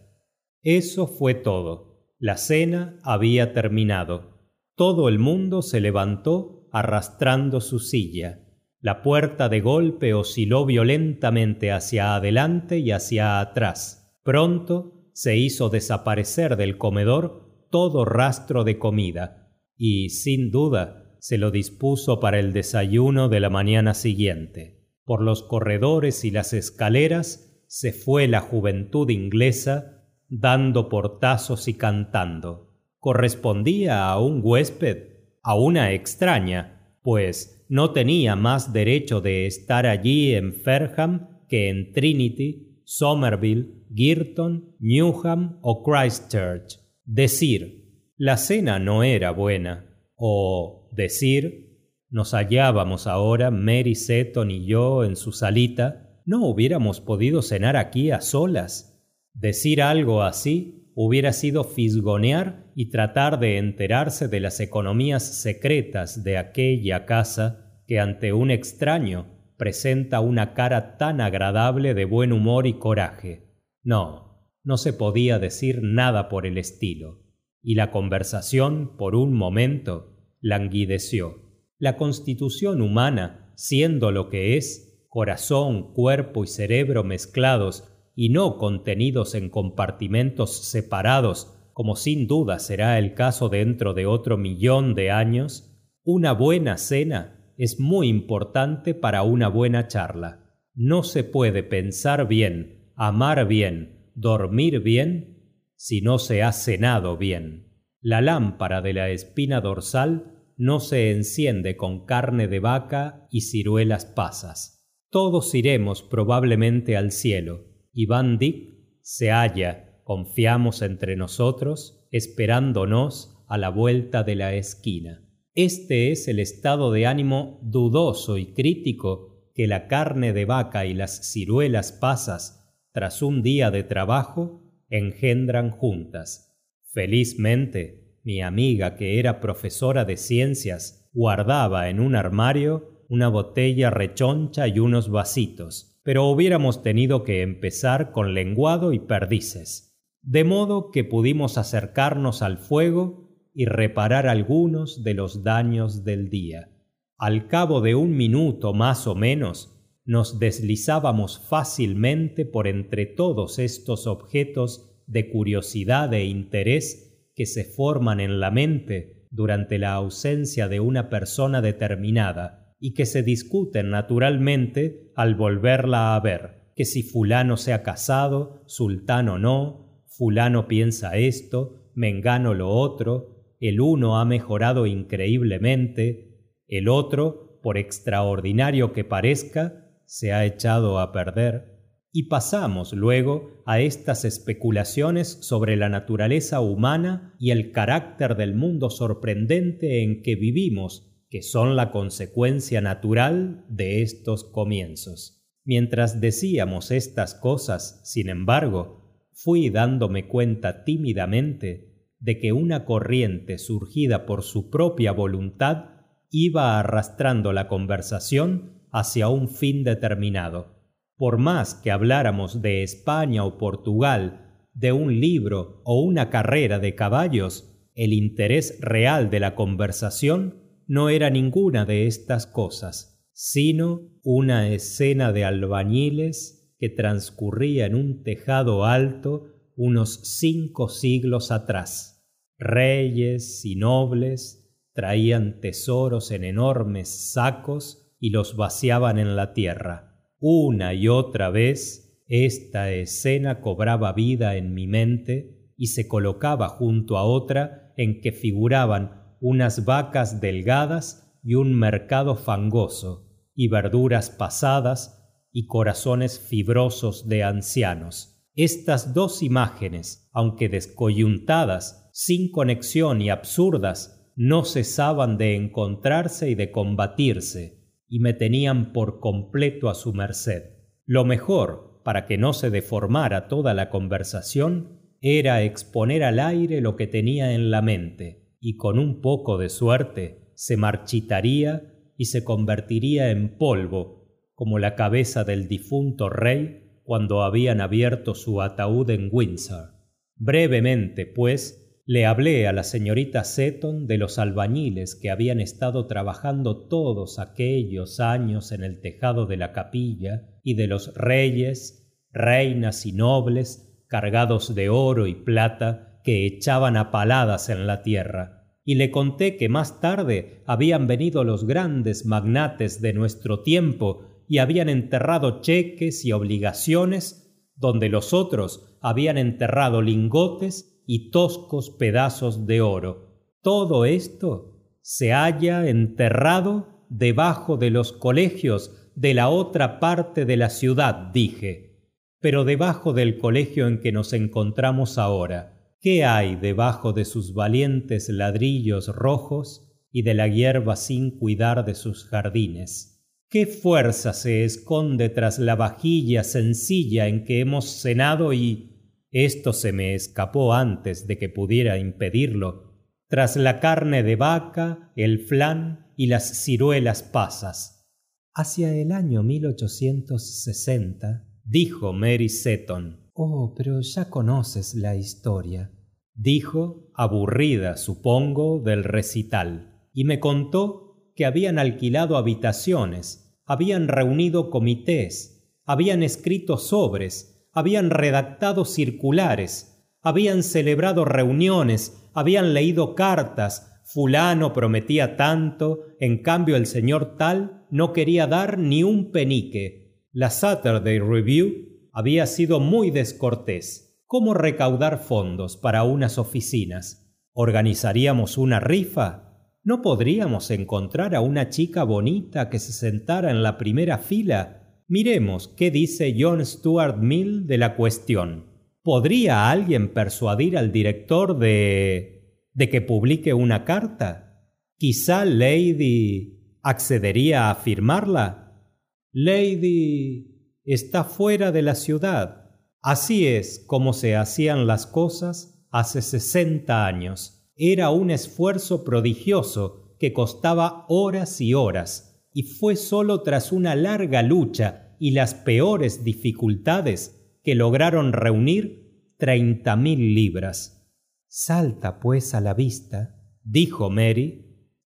Eso fue todo. La cena había terminado. Todo el mundo se levantó arrastrando su silla la puerta de golpe osciló violentamente hacia adelante y hacia atrás. Pronto se hizo desaparecer del comedor todo rastro de comida, y sin duda se lo dispuso para el desayuno de la mañana siguiente. Por los corredores y las escaleras se fue la juventud inglesa dando portazos y cantando. Correspondía a un huésped, a una extraña, pues no tenía más derecho de estar allí en Ferham que en Trinity, Somerville, Girton, Newham o Christchurch. Decir, la cena no era buena. O decir, nos hallábamos ahora Mary Seton y yo en su salita, ¿no hubiéramos podido cenar aquí a solas? Decir algo así hubiera sido fisgonear y tratar de enterarse de las economías secretas de aquella casa que ante un extraño presenta una cara tan agradable de buen humor y coraje. No, no se podía decir nada por el estilo, y la conversación, por un momento, languideció. La constitución humana, siendo lo que es, corazón, cuerpo y cerebro mezclados y no contenidos en compartimentos separados, como sin duda será el caso dentro de otro millón de años, una buena cena es muy importante para una buena charla. No se puede pensar bien, amar bien, dormir bien, si no se ha cenado bien. La lámpara de la espina dorsal no se enciende con carne de vaca y ciruelas pasas. Todos iremos probablemente al cielo, y Van Dyck se halla confiamos entre nosotros, esperándonos a la vuelta de la esquina. Este es el estado de ánimo dudoso y crítico que la carne de vaca y las ciruelas pasas, tras un día de trabajo, engendran juntas. Felizmente, mi amiga, que era profesora de ciencias, guardaba en un armario una botella rechoncha y unos vasitos, pero hubiéramos tenido que empezar con lenguado y perdices de modo que pudimos acercarnos al fuego y reparar algunos de los daños del día. Al cabo de un minuto más o menos, nos deslizábamos fácilmente por entre todos estos objetos de curiosidad e interés que se forman en la mente durante la ausencia de una persona determinada y que se discuten naturalmente al volverla a ver, que si fulano se ha casado, sultán o no, fulano piensa esto, mengano lo otro, el uno ha mejorado increíblemente, el otro, por extraordinario que parezca, se ha echado a perder, y pasamos luego a estas especulaciones sobre la naturaleza humana y el carácter del mundo sorprendente en que vivimos, que son la consecuencia natural de estos comienzos. Mientras decíamos estas cosas, sin embargo, fui dándome cuenta tímidamente de que una corriente surgida por su propia voluntad iba arrastrando la conversación hacia un fin determinado. Por más que habláramos de España o Portugal, de un libro o una carrera de caballos, el interés real de la conversación no era ninguna de estas cosas, sino una escena de albañiles que transcurría en un tejado alto unos cinco siglos atrás. Reyes y nobles traían tesoros en enormes sacos y los vaciaban en la tierra. Una y otra vez esta escena cobraba vida en mi mente y se colocaba junto a otra en que figuraban unas vacas delgadas y un mercado fangoso, y verduras pasadas y corazones fibrosos de ancianos. Estas dos imágenes, aunque descoyuntadas, sin conexión y absurdas, no cesaban de encontrarse y de combatirse, y me tenían por completo a su merced. Lo mejor, para que no se deformara toda la conversación, era exponer al aire lo que tenía en la mente, y con un poco de suerte se marchitaría y se convertiría en polvo como la cabeza del difunto rey cuando habían abierto su ataúd en Windsor. Brevemente, pues, le hablé a la señorita Seton de los albañiles que habían estado trabajando todos aquellos años en el tejado de la capilla y de los reyes, reinas y nobles cargados de oro y plata que echaban a paladas en la tierra. Y le conté que más tarde habían venido los grandes magnates de nuestro tiempo y habían enterrado cheques y obligaciones donde los otros habían enterrado lingotes y toscos pedazos de oro. Todo esto se halla enterrado debajo de los colegios de la otra parte de la ciudad, dije. Pero debajo del colegio en que nos encontramos ahora, ¿qué hay debajo de sus valientes ladrillos rojos y de la hierba sin cuidar de sus jardines? ¿Qué fuerza se esconde tras la vajilla sencilla en que hemos cenado y esto se me escapó antes de que pudiera impedirlo, tras la carne de vaca, el flan y las ciruelas pasas? Hacia el año 1860, dijo Mary Seton. Oh, pero ya conoces la historia. Dijo, aburrida, supongo, del recital, y me contó que habían alquilado habitaciones, habían reunido comités, habían escrito sobres, habían redactado circulares, habían celebrado reuniones, habían leído cartas, fulano prometía tanto, en cambio el señor tal no quería dar ni un penique. La Saturday Review había sido muy descortés. ¿Cómo recaudar fondos para unas oficinas? ¿Organizaríamos una rifa? ¿No podríamos encontrar a una chica bonita que se sentara en la primera fila? Miremos qué dice John Stuart Mill de la cuestión. ¿Podría alguien persuadir al director de... de que publique una carta? Quizá Lady... accedería a firmarla. Lady... está fuera de la ciudad. Así es como se hacían las cosas hace sesenta años. Era un esfuerzo prodigioso que costaba horas y horas, y fue sólo tras una larga lucha y las peores dificultades que lograron reunir treinta mil libras. Salta, pues, a la vista, dijo Mary,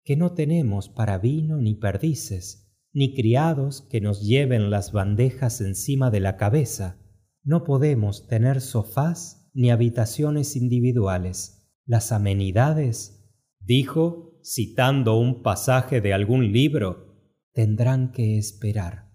que no tenemos para vino ni perdices, ni criados que nos lleven las bandejas encima de la cabeza. No podemos tener sofás ni habitaciones individuales. Las amenidades, dijo, citando un pasaje de algún libro, tendrán que esperar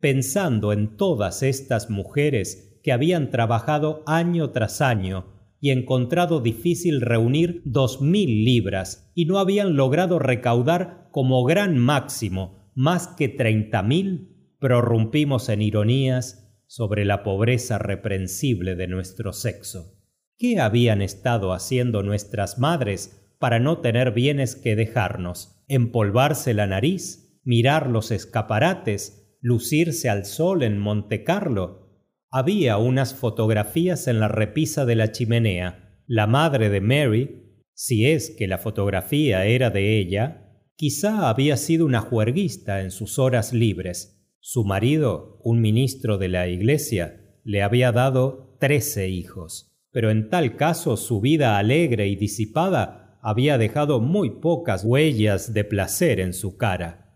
pensando en todas estas mujeres que habían trabajado año tras año y encontrado difícil reunir dos mil libras y no habían logrado recaudar como gran máximo más que treinta mil, prorrumpimos en ironías sobre la pobreza reprensible de nuestro sexo. ¿Qué habían estado haciendo nuestras madres para no tener bienes que dejarnos? ¿Empolvarse la nariz? ¿Mirar los escaparates? lucirse al sol en Montecarlo. Había unas fotografías en la repisa de la chimenea. La madre de Mary, si es que la fotografía era de ella, quizá había sido una juerguista en sus horas libres. Su marido, un ministro de la iglesia, le había dado trece hijos. Pero en tal caso su vida alegre y disipada había dejado muy pocas huellas de placer en su cara.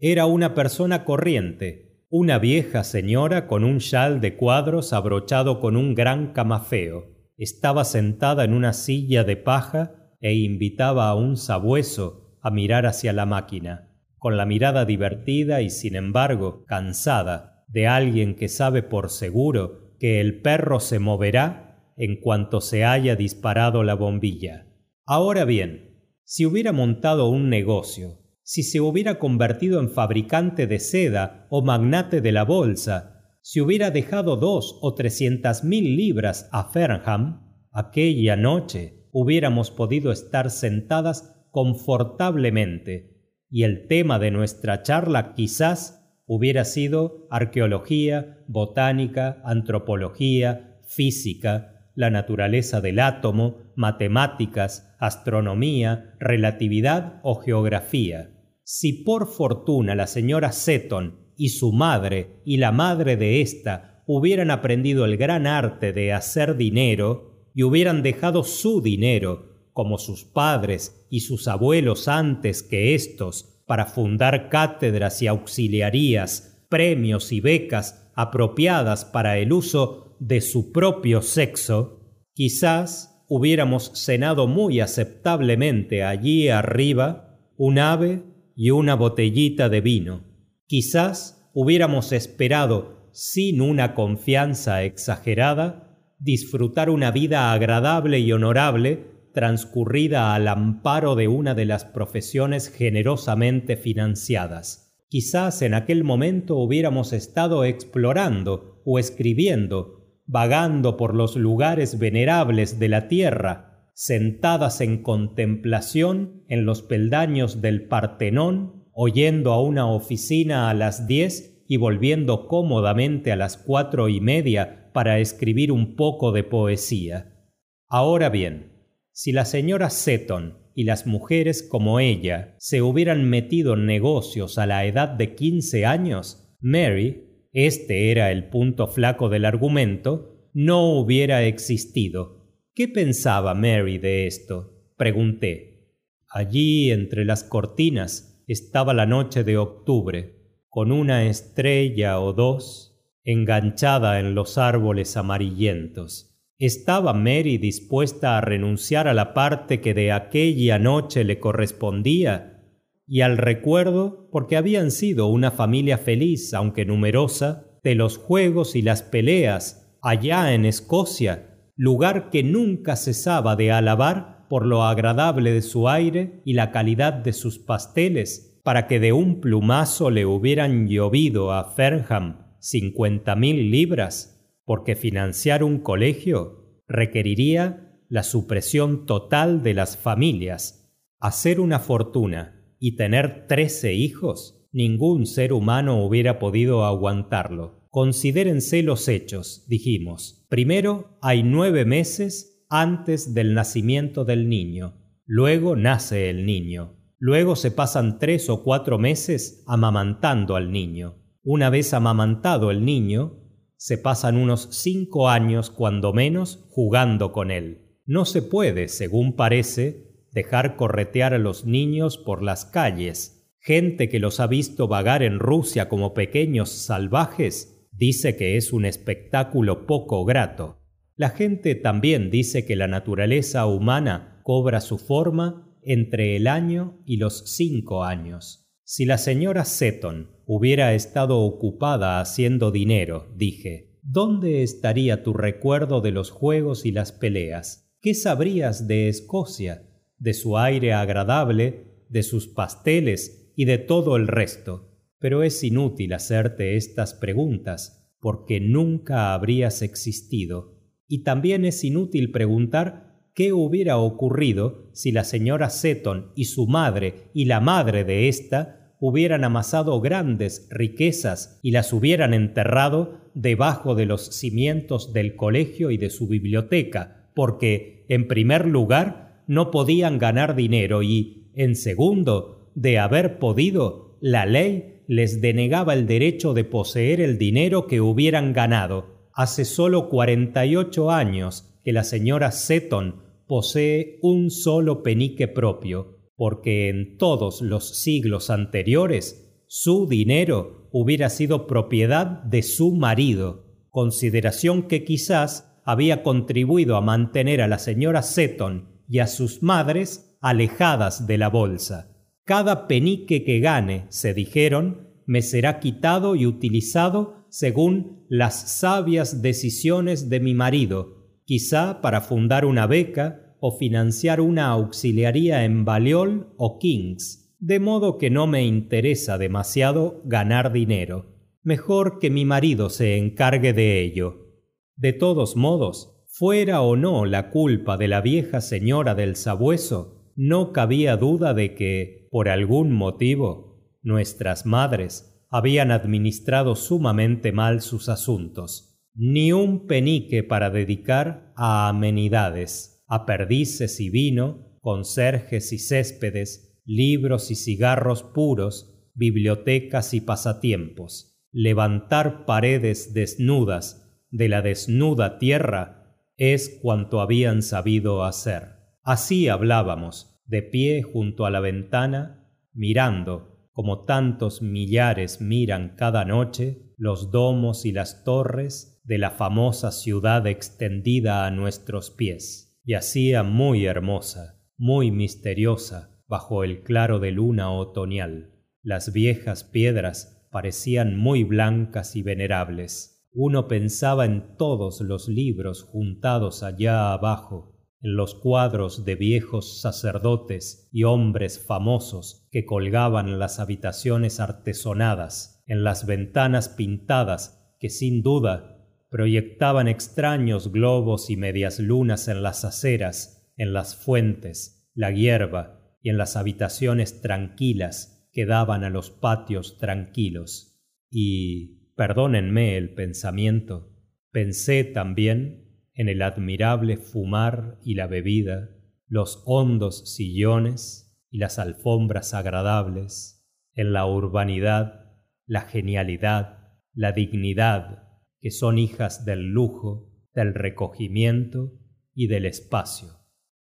Era una persona corriente, una vieja señora con un chal de cuadros abrochado con un gran camafeo. Estaba sentada en una silla de paja e invitaba a un sabueso a mirar hacia la máquina, con la mirada divertida y sin embargo cansada de alguien que sabe por seguro que el perro se moverá en cuanto se haya disparado la bombilla. Ahora bien, si hubiera montado un negocio si se hubiera convertido en fabricante de seda o magnate de la bolsa, si hubiera dejado dos o trescientas mil libras a Fernham, aquella noche hubiéramos podido estar sentadas confortablemente, y el tema de nuestra charla quizás hubiera sido arqueología, botánica, antropología, física, la naturaleza del átomo, matemáticas, astronomía, relatividad o geografía. Si por fortuna la señora Seton y su madre y la madre de ésta hubieran aprendido el gran arte de hacer dinero y hubieran dejado su dinero, como sus padres y sus abuelos antes que éstos, para fundar cátedras y auxiliarías, premios y becas apropiadas para el uso de su propio sexo, quizás hubiéramos cenado muy aceptablemente allí arriba un ave y una botellita de vino. Quizás hubiéramos esperado, sin una confianza exagerada, disfrutar una vida agradable y honorable transcurrida al amparo de una de las profesiones generosamente financiadas. Quizás en aquel momento hubiéramos estado explorando o escribiendo, vagando por los lugares venerables de la tierra, sentadas en contemplación en los peldaños del Partenón, oyendo a una oficina a las diez y volviendo cómodamente a las cuatro y media para escribir un poco de poesía. Ahora bien, si la señora Seton y las mujeres como ella se hubieran metido en negocios a la edad de quince años, Mary, este era el punto flaco del argumento, no hubiera existido ¿Qué pensaba Mary de esto? pregunté. Allí, entre las cortinas, estaba la noche de octubre, con una estrella o dos enganchada en los árboles amarillentos. ¿Estaba Mary dispuesta a renunciar a la parte que de aquella noche le correspondía? Y al recuerdo, porque habían sido una familia feliz, aunque numerosa, de los juegos y las peleas allá en Escocia, lugar que nunca cesaba de alabar por lo agradable de su aire y la calidad de sus pasteles, para que de un plumazo le hubieran llovido a Fernham cincuenta mil libras, porque financiar un colegio requeriría la supresión total de las familias. Hacer una fortuna y tener trece hijos, ningún ser humano hubiera podido aguantarlo. Considérense los hechos, dijimos. Primero, hay nueve meses antes del nacimiento del niño. Luego nace el niño. Luego se pasan tres o cuatro meses amamantando al niño. Una vez amamantado el niño, se pasan unos cinco años cuando menos jugando con él. No se puede, según parece, dejar corretear a los niños por las calles. Gente que los ha visto vagar en Rusia como pequeños salvajes dice que es un espectáculo poco grato. La gente también dice que la naturaleza humana cobra su forma entre el año y los cinco años. Si la señora Seton hubiera estado ocupada haciendo dinero, dije, ¿dónde estaría tu recuerdo de los juegos y las peleas? ¿Qué sabrías de Escocia, de su aire agradable, de sus pasteles y de todo el resto? Pero es inútil hacerte estas preguntas, porque nunca habrías existido. Y también es inútil preguntar qué hubiera ocurrido si la señora Seton y su madre y la madre de ésta hubieran amasado grandes riquezas y las hubieran enterrado debajo de los cimientos del colegio y de su biblioteca, porque, en primer lugar, no podían ganar dinero y, en segundo, de haber podido, la ley les denegaba el derecho de poseer el dinero que hubieran ganado. Hace solo 48 años que la señora Seton posee un solo penique propio, porque en todos los siglos anteriores su dinero hubiera sido propiedad de su marido, consideración que quizás había contribuido a mantener a la señora Seton y a sus madres alejadas de la bolsa. Cada penique que gane, se dijeron, me será quitado y utilizado según las sabias decisiones de mi marido, quizá para fundar una beca o financiar una auxiliaría en Balliol o Kings, de modo que no me interesa demasiado ganar dinero. Mejor que mi marido se encargue de ello. De todos modos, fuera o no la culpa de la vieja señora del sabueso, no cabía duda de que, por algún motivo, nuestras madres habían administrado sumamente mal sus asuntos. Ni un penique para dedicar a amenidades, a perdices y vino, conserjes y céspedes, libros y cigarros puros, bibliotecas y pasatiempos. Levantar paredes desnudas de la desnuda tierra es cuanto habían sabido hacer. Así hablábamos, de pie junto a la ventana, mirando, como tantos millares miran cada noche, los domos y las torres de la famosa ciudad extendida a nuestros pies. Y hacía muy hermosa, muy misteriosa, bajo el claro de luna otoñal. Las viejas piedras parecían muy blancas y venerables. Uno pensaba en todos los libros juntados allá abajo, en los cuadros de viejos sacerdotes y hombres famosos que colgaban en las habitaciones artesonadas, en las ventanas pintadas que sin duda proyectaban extraños globos y medias lunas en las aceras, en las fuentes, la hierba y en las habitaciones tranquilas que daban a los patios tranquilos. Y, perdónenme el pensamiento, pensé también en el admirable fumar y la bebida, los hondos sillones y las alfombras agradables, en la urbanidad, la genialidad, la dignidad, que son hijas del lujo, del recogimiento y del espacio.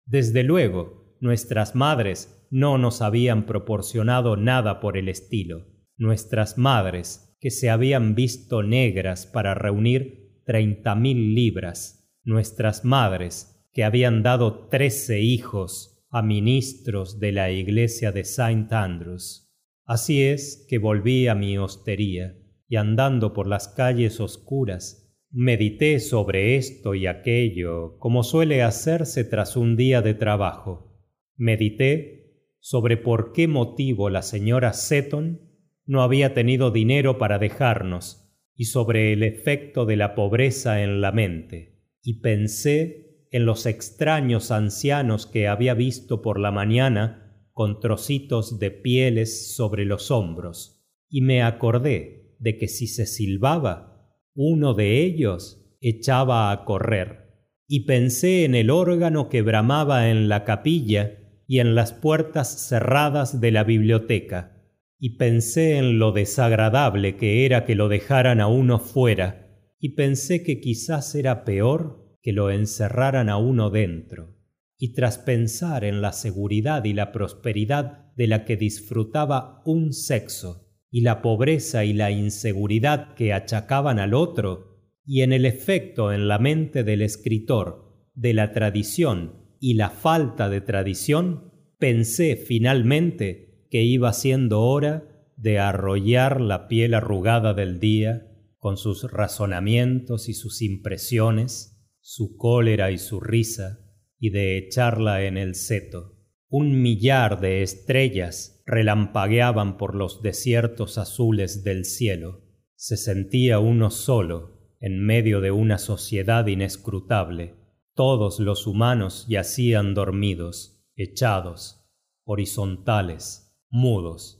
Desde luego, nuestras madres no nos habían proporcionado nada por el estilo. Nuestras madres, que se habían visto negras para reunir treinta mil libras, nuestras madres, que habían dado trece hijos a ministros de la iglesia de Saint Andrews. Así es que volví a mi hostería, y andando por las calles oscuras, medité sobre esto y aquello, como suele hacerse tras un día de trabajo. Medité sobre por qué motivo la señora Seton no había tenido dinero para dejarnos, y sobre el efecto de la pobreza en la mente, y pensé en los extraños ancianos que había visto por la mañana con trocitos de pieles sobre los hombros, y me acordé de que si se silbaba, uno de ellos echaba a correr, y pensé en el órgano que bramaba en la capilla y en las puertas cerradas de la biblioteca, y pensé en lo desagradable que era que lo dejaran a uno fuera, y pensé que quizás era peor que lo encerraran a uno dentro. Y tras pensar en la seguridad y la prosperidad de la que disfrutaba un sexo, y la pobreza y la inseguridad que achacaban al otro, y en el efecto en la mente del escritor de la tradición y la falta de tradición, pensé finalmente que iba siendo hora de arrollar la piel arrugada del día con sus razonamientos y sus impresiones, su cólera y su risa, y de echarla en el seto. Un millar de estrellas relampagueaban por los desiertos azules del cielo. Se sentía uno solo en medio de una sociedad inescrutable. Todos los humanos yacían dormidos, echados, horizontales, mudos.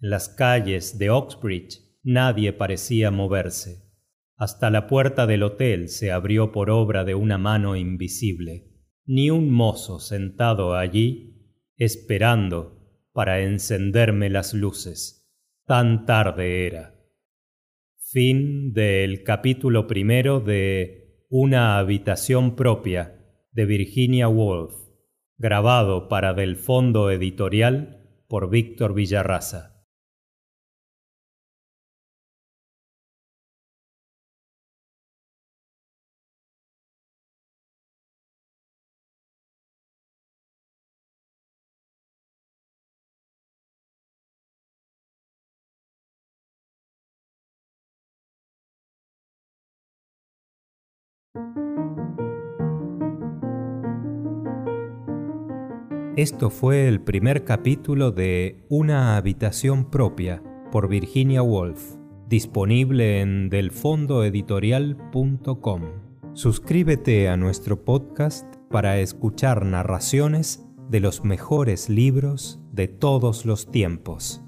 En las calles de Oxbridge nadie parecía moverse. Hasta la puerta del hotel se abrió por obra de una mano invisible. Ni un mozo sentado allí, esperando para encenderme las luces. Tan tarde era. Fin del capítulo primero de Una habitación propia de Virginia Woolf, grabado para Del Fondo Editorial por Víctor Villarraza. Esto fue el primer capítulo de Una habitación propia por Virginia Woolf, disponible en delfondoeditorial.com. Suscríbete a nuestro podcast para escuchar narraciones de los mejores libros de todos los tiempos.